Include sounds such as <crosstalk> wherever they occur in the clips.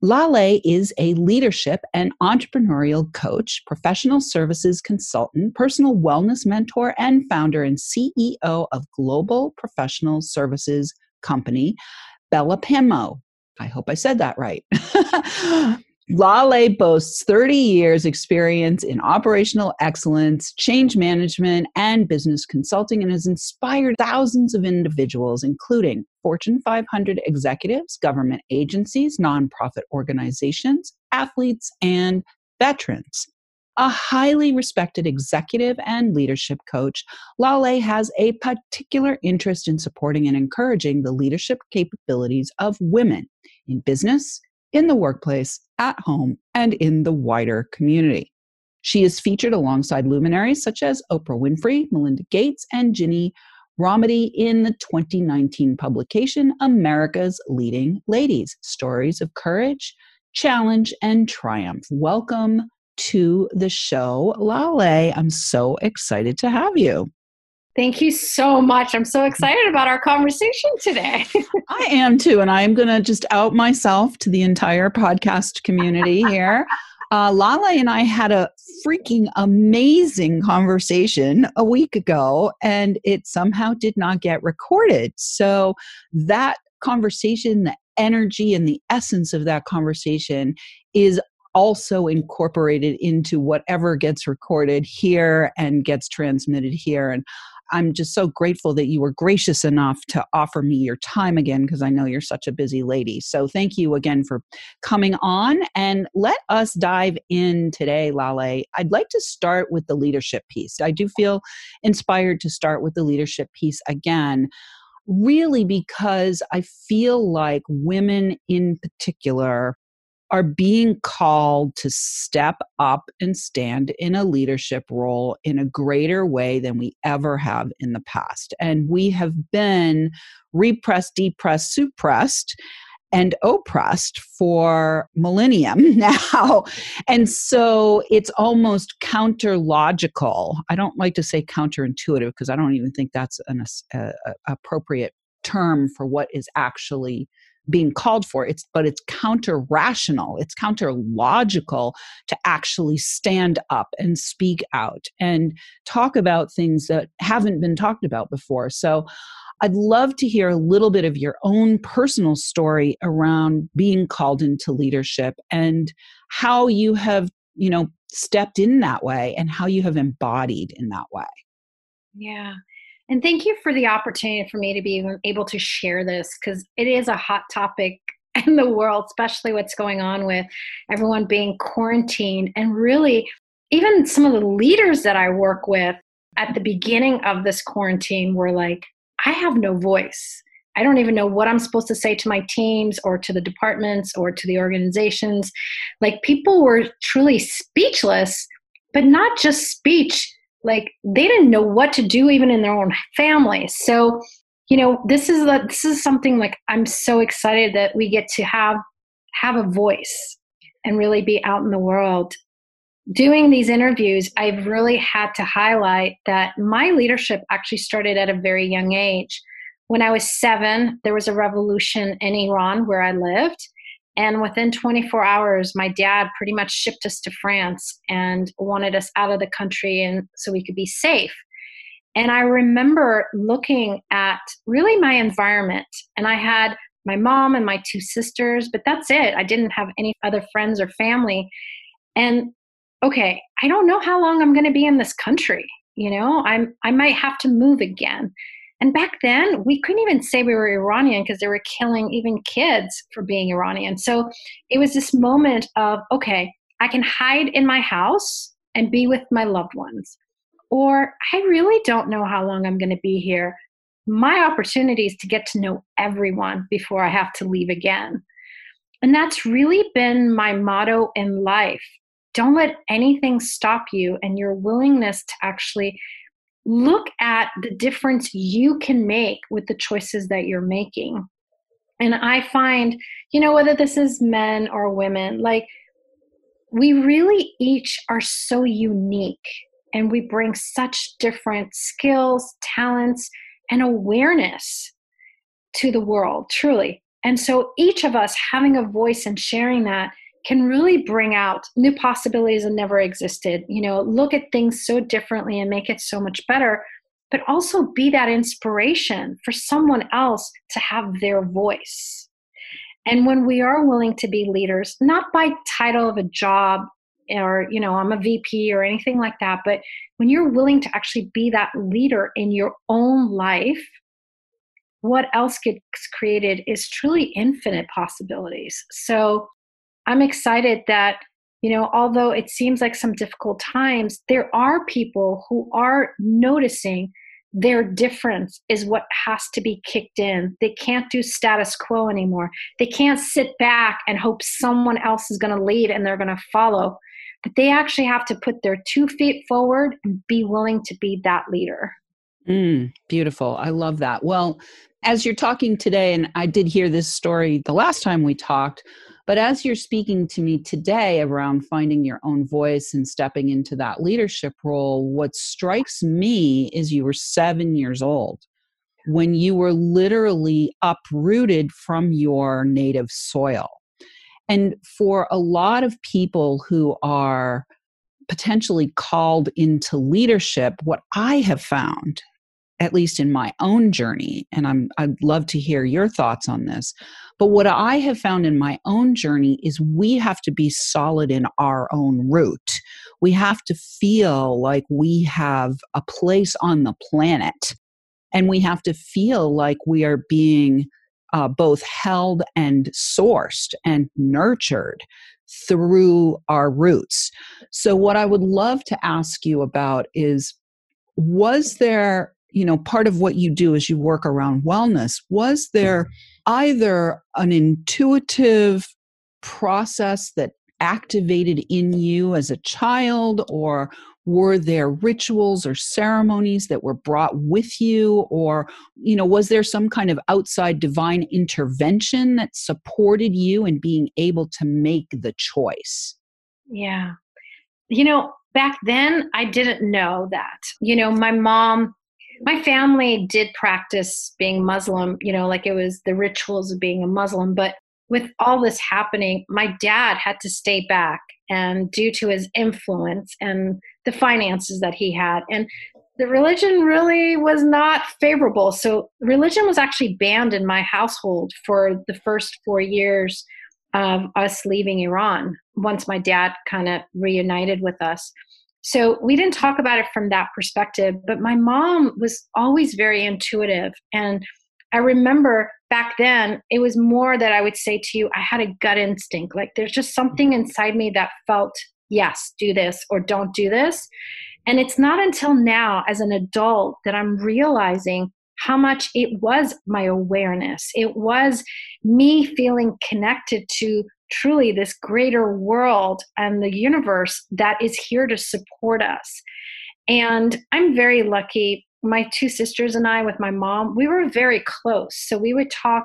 Lale is a leadership and entrepreneurial coach, professional services consultant, personal wellness mentor, and founder and CEO of global professional services company Bella Pamo. I hope I said that right. <laughs> Lale boasts 30 years experience in operational excellence, change management, and business consulting and has inspired thousands of individuals, including Fortune 500 executives, government agencies, nonprofit organizations, athletes, and veterans. A highly respected executive and leadership coach, Lale has a particular interest in supporting and encouraging the leadership capabilities of women in business, in the workplace, at home, and in the wider community. She is featured alongside luminaries such as Oprah Winfrey, Melinda Gates, and Ginny Rometty in the 2019 publication America's Leading Ladies Stories of Courage, Challenge, and Triumph. Welcome to the show, Lale. I'm so excited to have you. Thank you so much. I'm so excited about our conversation today. <laughs> I am too. And I'm going to just out myself to the entire podcast community here. <laughs> Uh, Lale and I had a freaking amazing conversation a week ago, and it somehow did not get recorded. So, that conversation, the energy and the essence of that conversation is also incorporated into whatever gets recorded here and gets transmitted here. And I'm just so grateful that you were gracious enough to offer me your time again because I know you're such a busy lady. So thank you again for coming on and let us dive in today, Lale. I'd like to start with the leadership piece. I do feel inspired to start with the leadership piece again really because I feel like women in particular are being called to step up and stand in a leadership role in a greater way than we ever have in the past. And we have been repressed, depressed, suppressed and oppressed for millennium <laughs> now. And so it's almost counter logical. I don't like to say counterintuitive because I don't even think that's an a, uh, a appropriate term for what is actually being called for it's but it's counter rational it's counter logical to actually stand up and speak out and talk about things that haven't been talked about before so I'd love to hear a little bit of your own personal story around being called into leadership and how you have, you know, stepped in that way and how you have embodied in that way. Yeah. And thank you for the opportunity for me to be able to share this because it is a hot topic <laughs> in the world, especially what's going on with everyone being quarantined. And really, even some of the leaders that I work with at the beginning of this quarantine were like, I have no voice. I don't even know what I'm supposed to say to my teams or to the departments or to the organizations. Like people were truly speechless, but not just speech like they didn't know what to do even in their own families so you know this is a, this is something like i'm so excited that we get to have have a voice and really be out in the world. Doing these interviews i've really had to highlight that my leadership actually started at a very young age. When i was seven there was a revolution in iran where i lived and within 24 hours, my dad pretty much shipped us to France and wanted us out of the country and so we could be safe. And I remember looking at really my environment, and I had my mom and my two sisters, but that's it. I didn't have any other friends or family. And okay, I don't know how long I'm going to be in this country. You know, I'm I might have to move again. And back then, we couldn't even say we were Iranian because they were killing even kids for being Iranian. So it was this moment of, okay, I can hide in my house and be with my loved ones. Or I really don't know how long I'm going to be here. My opportunity is to get to know everyone before I have to leave again. And that's really been my motto in life. Don't let anything stop you and your willingness to actually look at the difference you can make with the choices that you're making. And I find, you know, whether this is men or women, like we really each are so unique and we bring such different skills, talents, and awareness to the world, truly. And so each of us having a voice and sharing that can really bring out new possibilities that never existed. You know, look at things so differently and make it so much better, but also be that inspiration for someone else to have their voice. And when we are willing to be leaders, not by title of a job or, you know, I'm a VP or anything like that, but when you're willing to actually be that leader in your own life, what else gets created is truly infinite possibilities. So I'm excited that, you know, although it seems like some difficult times, there are people who are noticing their difference is what has to be kicked in. They can't do status quo anymore. They can't sit back and hope someone else is going to lead and they're going to follow. But they actually have to put their two feet forward and be willing to be that leader. Mm, beautiful. I love that. Well, as you're talking today, and I did hear this story the last time we talked, but as you're speaking to me today around finding your own voice and stepping into that leadership role, what strikes me is you were seven years old when you were literally uprooted from your native soil. And for a lot of people who are potentially called into leadership, what I have found at least in my own journey, and I'm, I'd love to hear your thoughts on this. But what I have found in my own journey is we have to be solid in our own root. We have to feel like we have a place on the planet, and we have to feel like we are being uh, both held and sourced and nurtured through our roots. So, what I would love to ask you about is was there you know part of what you do is you work around wellness was there mm-hmm. either an intuitive process that activated in you as a child or were there rituals or ceremonies that were brought with you? Or you know was there some kind of outside divine intervention that supported you in being able to make the choice? Yeah. You know back then i didn't know that. You know my mom my family did practice being Muslim, you know, like it was the rituals of being a Muslim. But with all this happening, my dad had to stay back, and due to his influence and the finances that he had, and the religion really was not favorable. So, religion was actually banned in my household for the first four years of us leaving Iran once my dad kind of reunited with us. So we didn't talk about it from that perspective, but my mom was always very intuitive. And I remember back then, it was more that I would say to you, I had a gut instinct. Like there's just something mm-hmm. inside me that felt, yes, do this or don't do this. And it's not until now, as an adult, that I'm realizing how much it was my awareness. It was me feeling connected to truly this greater world and the universe that is here to support us. And I'm very lucky. My two sisters and I, with my mom, we were very close. So we would talk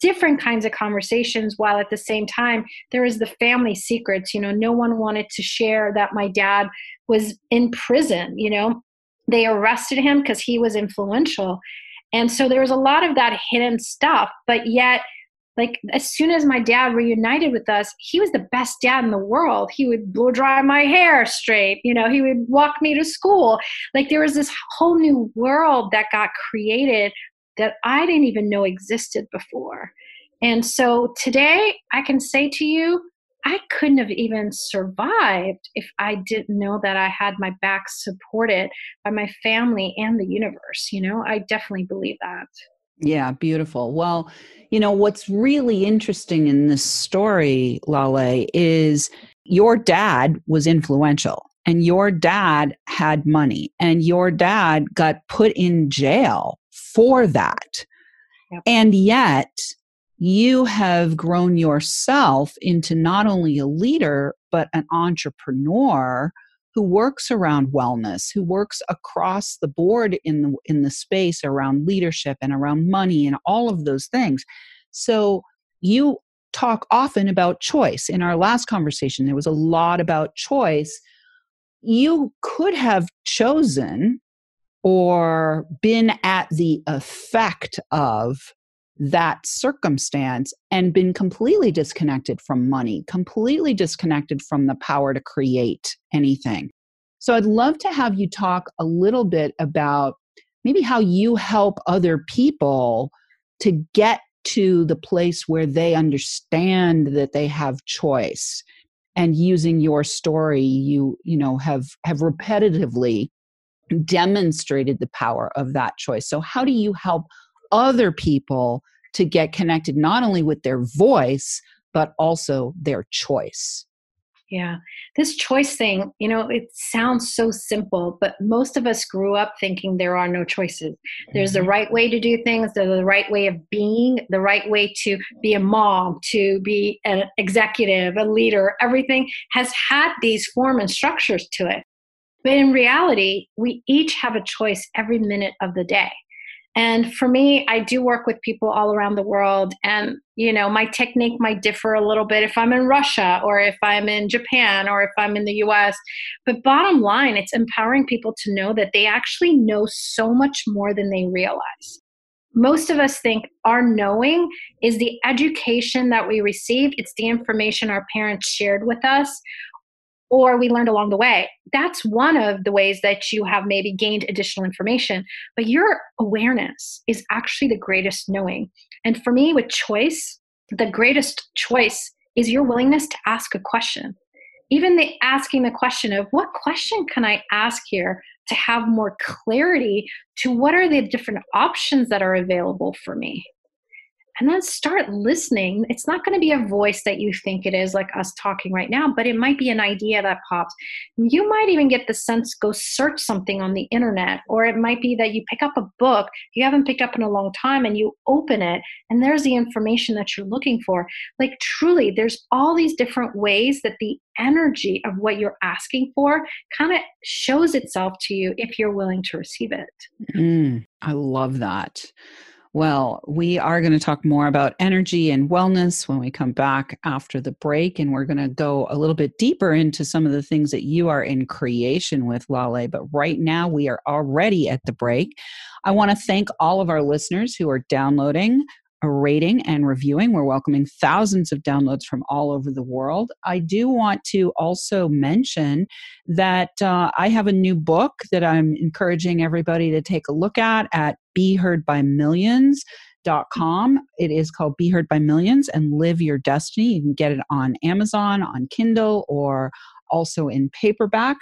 different kinds of conversations while at the same time there was the family secrets you know no one wanted to share that my dad was in prison you know they arrested him because he was influential. And so there was a lot of that hidden stuff but yet like as soon as my dad reunited with us he was the best dad in the world. He would blow dry my hair straight you know he would walk me to school. Like there was this whole new world that got created that i didn't even know existed before. And so today i can say to you I couldn't have even survived if I didn't know that I had my back supported by my family and the universe. You know, I definitely believe that. Yeah, beautiful. Well, you know, what's really interesting in this story, Lale, is your dad was influential and your dad had money and your dad got put in jail for that. Yep. And yet, you have grown yourself into not only a leader, but an entrepreneur who works around wellness, who works across the board in the, in the space around leadership and around money and all of those things. So you talk often about choice. In our last conversation, there was a lot about choice. You could have chosen or been at the effect of that circumstance and been completely disconnected from money, completely disconnected from the power to create anything. So I'd love to have you talk a little bit about maybe how you help other people to get to the place where they understand that they have choice and using your story you you know have have repetitively demonstrated the power of that choice so how do you help other people to get connected not only with their voice but also their choice yeah. This choice thing, you know, it sounds so simple, but most of us grew up thinking there are no choices. There's the mm-hmm. right way to do things, there's the right way of being, the right way to be a mom, to be an executive, a leader. Everything has had these form and structures to it. But in reality, we each have a choice every minute of the day. And for me, I do work with people all around the world. And, you know, my technique might differ a little bit if I'm in Russia or if I'm in Japan or if I'm in the US. But bottom line, it's empowering people to know that they actually know so much more than they realize. Most of us think our knowing is the education that we received, it's the information our parents shared with us, or we learned along the way. That's one of the ways that you have maybe gained additional information. But your awareness is actually the greatest knowing. And for me, with choice, the greatest choice is your willingness to ask a question. Even the asking the question of what question can I ask here to have more clarity to what are the different options that are available for me and then start listening. It's not going to be a voice that you think it is, like us talking right now, but it might be an idea that pops. You might even get the sense go search something on the internet, or it might be that you pick up a book you haven't picked up in a long time and you open it, and there's the information that you're looking for. Like, truly, there's all these different ways that the energy of what you're asking for kind of shows itself to you if you're willing to receive it. Mm, I love that. Well, we are going to talk more about energy and wellness when we come back after the break. And we're going to go a little bit deeper into some of the things that you are in creation with, Lale. But right now, we are already at the break. I want to thank all of our listeners who are downloading a rating and reviewing. We're welcoming thousands of downloads from all over the world. I do want to also mention that uh, I have a new book that I'm encouraging everybody to take a look at at Be Heard by Millions. Dot com. It is called Be Heard by Millions and Live Your Destiny. You can get it on Amazon, on Kindle, or also in paperback.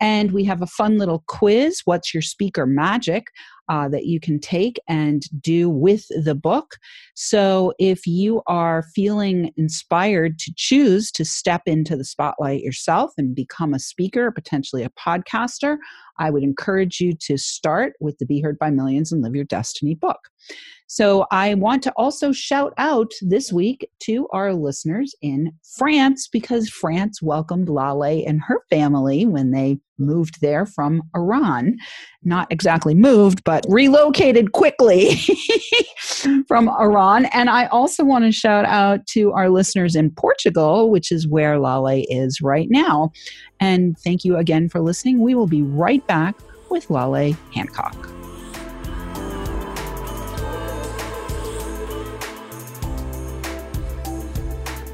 And we have a fun little quiz What's Your Speaker Magic? Uh, that you can take and do with the book. So if you are feeling inspired to choose to step into the spotlight yourself and become a speaker, potentially a podcaster, I would encourage you to start with the Be Heard by Millions and Live Your Destiny book. So I want to also shout out this week to our listeners in France because France welcomed Lale and her family when they moved there from Iran. Not exactly moved, but relocated quickly <laughs> from Iran. And I also want to shout out to our listeners in Portugal, which is where Lale is right now. And thank you again for listening. We will be right back with Lale Hancock.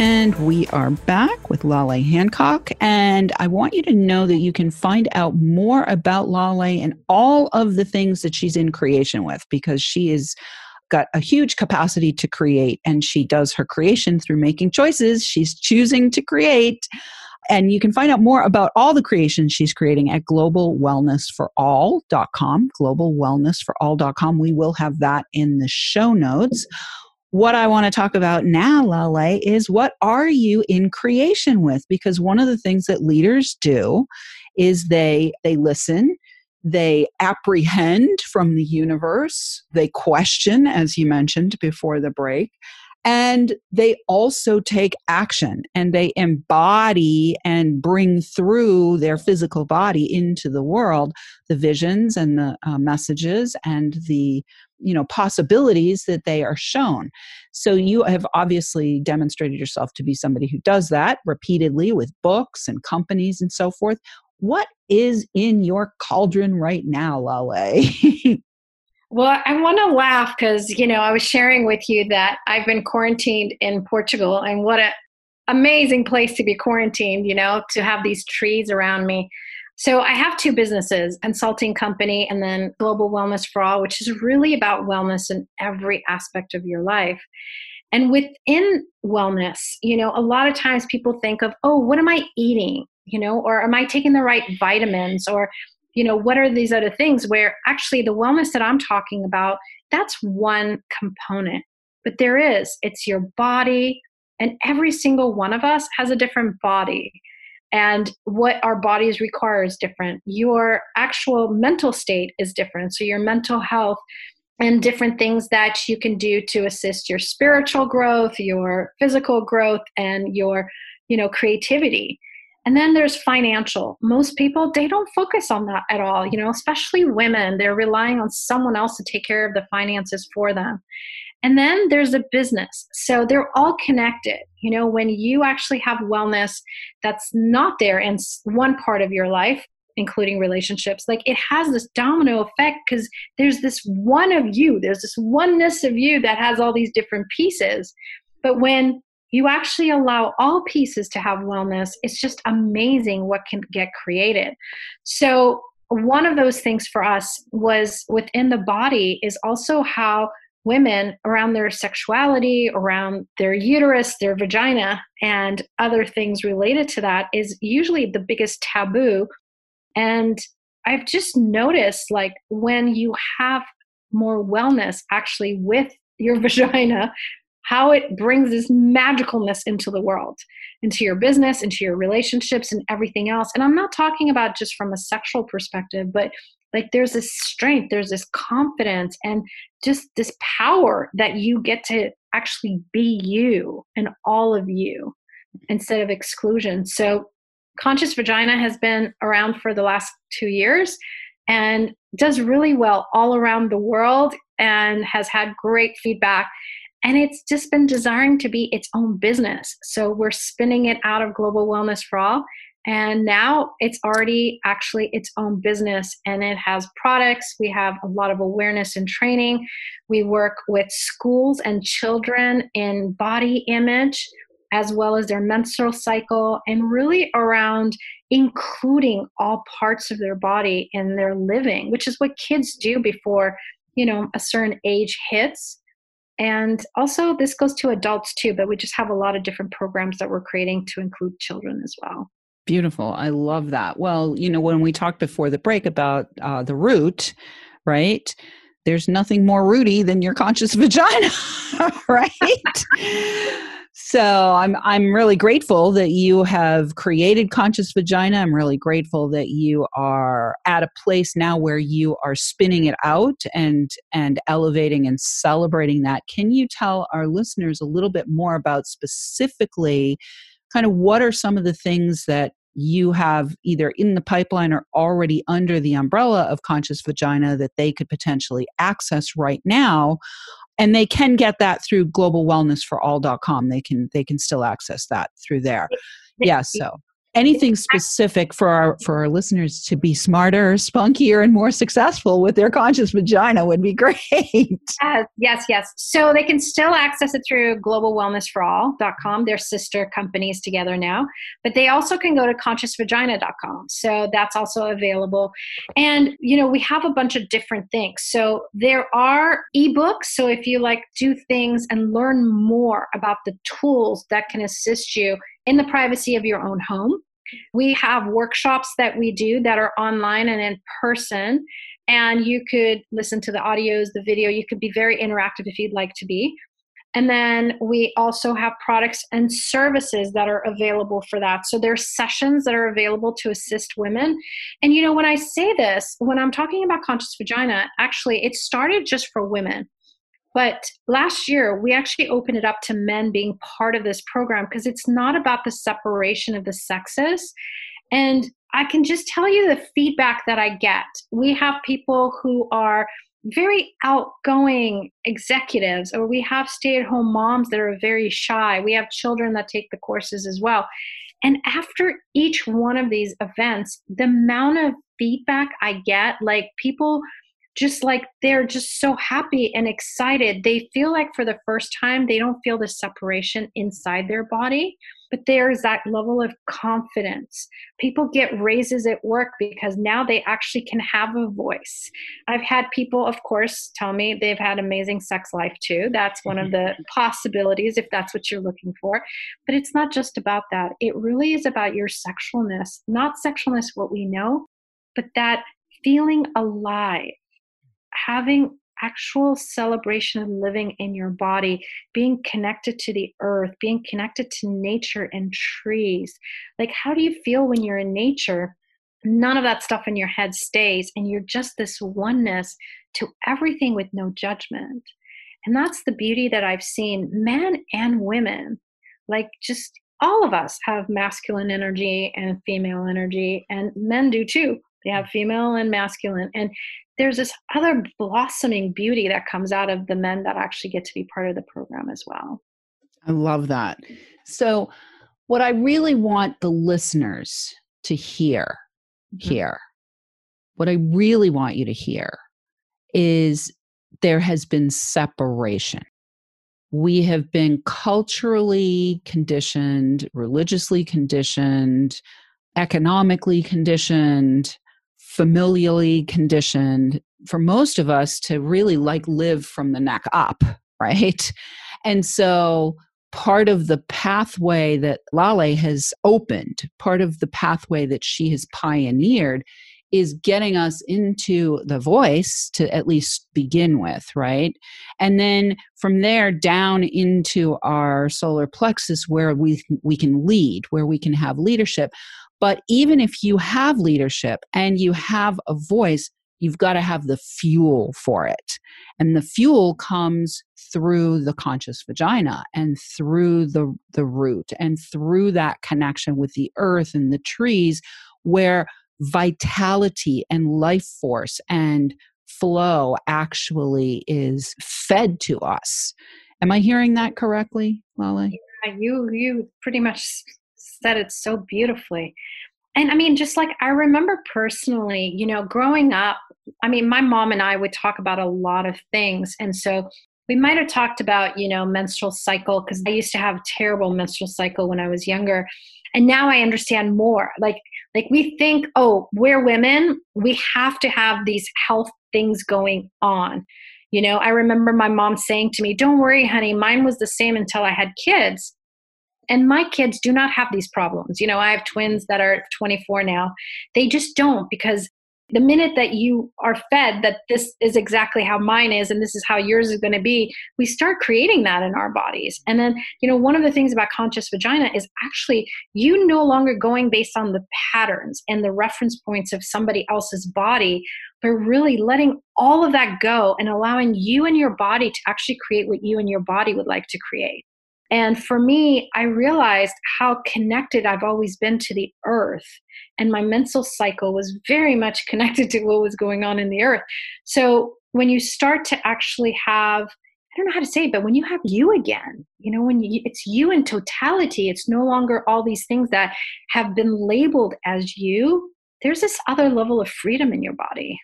And we are back with Lale Hancock. And I want you to know that you can find out more about Lale and all of the things that she's in creation with because she is got a huge capacity to create and she does her creation through making choices. She's choosing to create. And you can find out more about all the creations she's creating at globalwellnessforall.com, globalwellnessforall.com. We will have that in the show notes. What I want to talk about now, Lale, is what are you in creation with? Because one of the things that leaders do is they they listen, they apprehend from the universe, they question, as you mentioned before the break, and they also take action and they embody and bring through their physical body into the world the visions and the uh, messages and the you know possibilities that they are shown so you have obviously demonstrated yourself to be somebody who does that repeatedly with books and companies and so forth what is in your cauldron right now, Lale? <laughs> well, I want to laugh because, you know, I was sharing with you that I've been quarantined in Portugal and what an amazing place to be quarantined, you know, to have these trees around me. So I have two businesses, consulting company and then Global Wellness for All, which is really about wellness in every aspect of your life. And within wellness, you know, a lot of times people think of, oh, what am I eating? you know or am i taking the right vitamins or you know what are these other things where actually the wellness that i'm talking about that's one component but there is it's your body and every single one of us has a different body and what our bodies require is different your actual mental state is different so your mental health and different things that you can do to assist your spiritual growth your physical growth and your you know creativity and then there's financial. Most people, they don't focus on that at all, you know, especially women. They're relying on someone else to take care of the finances for them. And then there's a business. So they're all connected. You know, when you actually have wellness that's not there in one part of your life, including relationships, like it has this domino effect because there's this one of you, there's this oneness of you that has all these different pieces. But when you actually allow all pieces to have wellness, it's just amazing what can get created. So, one of those things for us was within the body is also how women around their sexuality, around their uterus, their vagina, and other things related to that is usually the biggest taboo. And I've just noticed like when you have more wellness actually with your <laughs> vagina how it brings this magicalness into the world, into your business, into your relationships, and everything else. And I'm not talking about just from a sexual perspective, but like there's this strength, there's this confidence, and just this power that you get to actually be you and all of you instead of exclusion. So, Conscious Vagina has been around for the last two years and does really well all around the world and has had great feedback and it's just been desiring to be its own business. So we're spinning it out of Global Wellness for All. And now it's already actually its own business and it has products. We have a lot of awareness and training. We work with schools and children in body image as well as their menstrual cycle and really around including all parts of their body in their living, which is what kids do before, you know, a certain age hits and also, this goes to adults too, but we just have a lot of different programs that we're creating to include children as well. Beautiful. I love that. Well, you know, when we talked before the break about uh, the root, right? There's nothing more rooty than your conscious <laughs> vagina, right? So I'm I'm really grateful that you have created Conscious Vagina. I'm really grateful that you are at a place now where you are spinning it out and and elevating and celebrating that. Can you tell our listeners a little bit more about specifically kind of what are some of the things that you have either in the pipeline or already under the umbrella of conscious vagina that they could potentially access right now. And they can get that through globalwellnessforall.com they can they can still access that through there. Yeah so anything specific for our for our listeners to be smarter spunkier and more successful with their conscious vagina would be <laughs> great. Uh, yes yes. So they can still access it through globalwellnessforall.com they're sister companies together now but they also can go to consciousvagina.com so that's also available. And you know we have a bunch of different things. So there are ebooks. So if you like do things and learn more about the tools that can assist you in the privacy of your own home. We have workshops that we do that are online and in person, and you could listen to the audios, the video. You could be very interactive if you'd like to be. And then we also have products and services that are available for that. So there's sessions that are available to assist women. And you know, when I say this, when I'm talking about conscious vagina, actually it started just for women. But last year, we actually opened it up to men being part of this program because it's not about the separation of the sexes. And I can just tell you the feedback that I get. We have people who are very outgoing executives, or we have stay at home moms that are very shy. We have children that take the courses as well. And after each one of these events, the amount of feedback I get, like people just like they're just so happy and excited. They feel like for the first time, they don't feel the separation inside their body, but there's that level of confidence. People get raises at work because now they actually can have a voice. I've had people, of course, tell me they've had amazing sex life too. That's one of the <laughs> possibilities if that's what you're looking for. But it's not just about that. It really is about your sexualness, not sexualness, what we know, but that feeling alive having actual celebration of living in your body, being connected to the earth, being connected to nature and trees. Like, how do you feel when you're in nature? None of that stuff in your head stays, and you're just this oneness to everything with no judgment. And that's the beauty that I've seen men and women, like just all of us have masculine energy and female energy, and men do too. They have female and masculine. And there's this other blossoming beauty that comes out of the men that actually get to be part of the program as well. I love that. So, what I really want the listeners to hear mm-hmm. here, what I really want you to hear is there has been separation. We have been culturally conditioned, religiously conditioned, economically conditioned, familially conditioned for most of us to really like live from the neck up, <laughs> right? And so part of the pathway that Lale has opened, part of the pathway that she has pioneered is getting us into the voice to at least begin with, right? And then from there down into our solar plexus where we we can lead, where we can have leadership. But even if you have leadership and you have a voice, you've got to have the fuel for it. And the fuel comes through the conscious vagina and through the, the root and through that connection with the earth and the trees where vitality and life force and flow actually is fed to us. Am I hearing that correctly, Lale? Yeah, you you pretty much said it so beautifully. And I mean, just like I remember personally, you know, growing up, I mean, my mom and I would talk about a lot of things. And so we might have talked about, you know, menstrual cycle, because I used to have a terrible menstrual cycle when I was younger. And now I understand more. Like, like we think, oh, we're women, we have to have these health things going on. You know, I remember my mom saying to me, Don't worry, honey, mine was the same until I had kids and my kids do not have these problems. You know i have twins that are 24 now. They just don't because the minute that you are fed that this is exactly how mine is and this is how yours is going to be we start creating that in our bodies. And then you know one of the things about conscious vagina is actually you no longer going based on the patterns and the reference points of somebody else's body but really letting all of that go and allowing you and your body to actually create what you and your body would like to create and for me, I realized how connected I've always been to the earth. And my menstrual cycle was very much <laughs> connected to what was going on in the earth. So when you start to actually have, I don't know how to say it, but when you have you again, you know, when you, it's you in totality, it's no longer all these things that have been labeled as you. There's this other level of freedom in your body.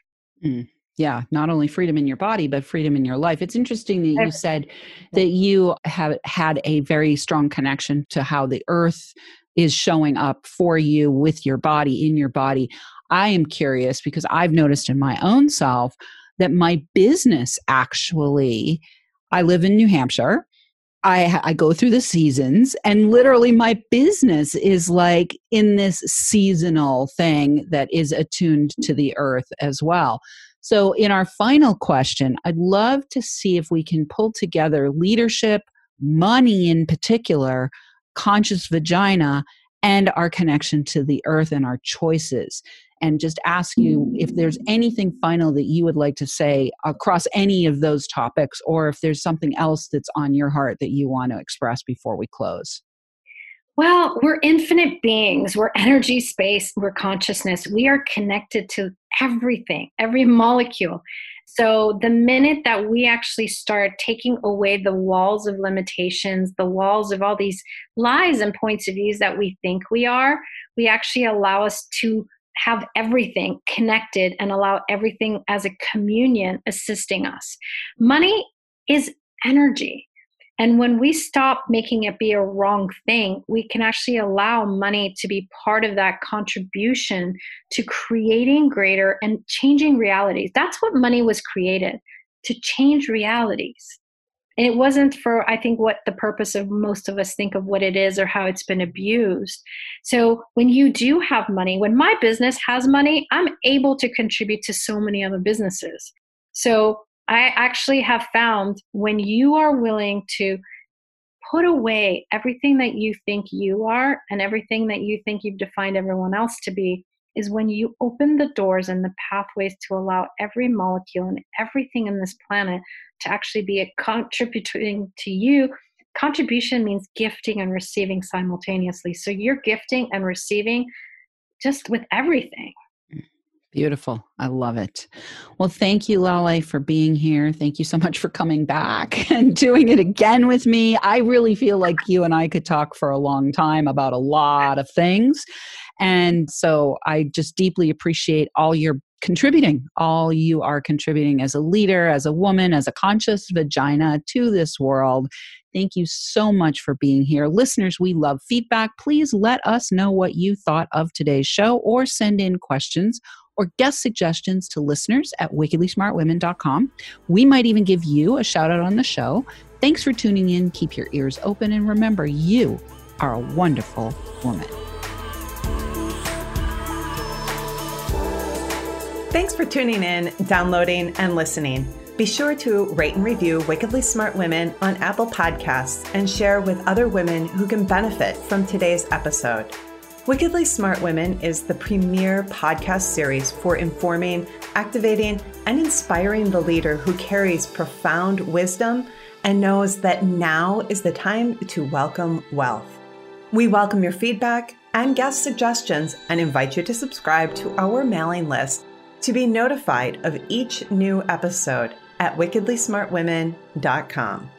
Mm yeah not only freedom in your body but freedom in your life. It's interesting that you said that you have had a very strong connection to how the earth is showing up for you with your body in your body. I am curious because i've noticed in my own self that my business actually i live in new hampshire. I, I go through the seasons and literally my business is like in this seasonal thing that is attuned to the earth as well so, in our final question, I'd love to see if we can pull together leadership, money in particular, conscious vagina, and our connection to the earth and our choices. And just ask you if there's anything final that you would like to say across any of those topics, or if there's something else that's on your heart that you want to express before we close. Well, we're infinite beings. We're energy, space, we're consciousness. We are connected to everything, every molecule. So, the minute that we actually start taking away the walls of limitations, the walls of all these lies and points of views that we think we are, we actually allow us to have everything connected and allow everything as a communion assisting us. Money is energy. And when we stop making it be a wrong thing, we can actually allow money to be part of that contribution to creating greater and changing realities. That's what money was created to change realities. And it wasn't for, I think, what the purpose of most of us think of what it is or how it's been abused. So when you do have money, when my business has money, I'm able to contribute to so many other businesses. So I actually have found when you are willing to put away everything that you think you are and everything that you think you've defined everyone else to be, is when you open the doors and the pathways to allow every molecule and everything in this planet to actually be a contributing to you. Contribution means gifting and receiving simultaneously. So you're gifting and receiving just with everything. Beautiful. I love it. Well, thank you, Lale, for being here. Thank you so much for coming back <laughs> and doing it again with me. I really feel like you and I could talk for a long time about a lot of things. And so I just deeply appreciate all your contributing, all you are contributing as a leader, as a woman, as a conscious vagina to this world. Thank you so much for being here. Listeners, we love feedback. Please let us know what you thought of today's show or send in questions or guest suggestions to listeners at wickedlysmartwomen.com. We might even give you a shout out on the show. Thanks for tuning in. Keep your ears open and remember, you are a wonderful woman. Thanks for tuning in, downloading, and listening. Be sure to rate and review Wickedly Smart Women on Apple Podcasts and share with other women who can benefit from today's episode. Wickedly Smart Women is the premier podcast series for informing, activating, and inspiring the leader who carries profound wisdom and knows that now is the time to welcome wealth. We welcome your feedback and guest suggestions and invite you to subscribe to our mailing list to be notified of each new episode at wickedlysmartwomen.com.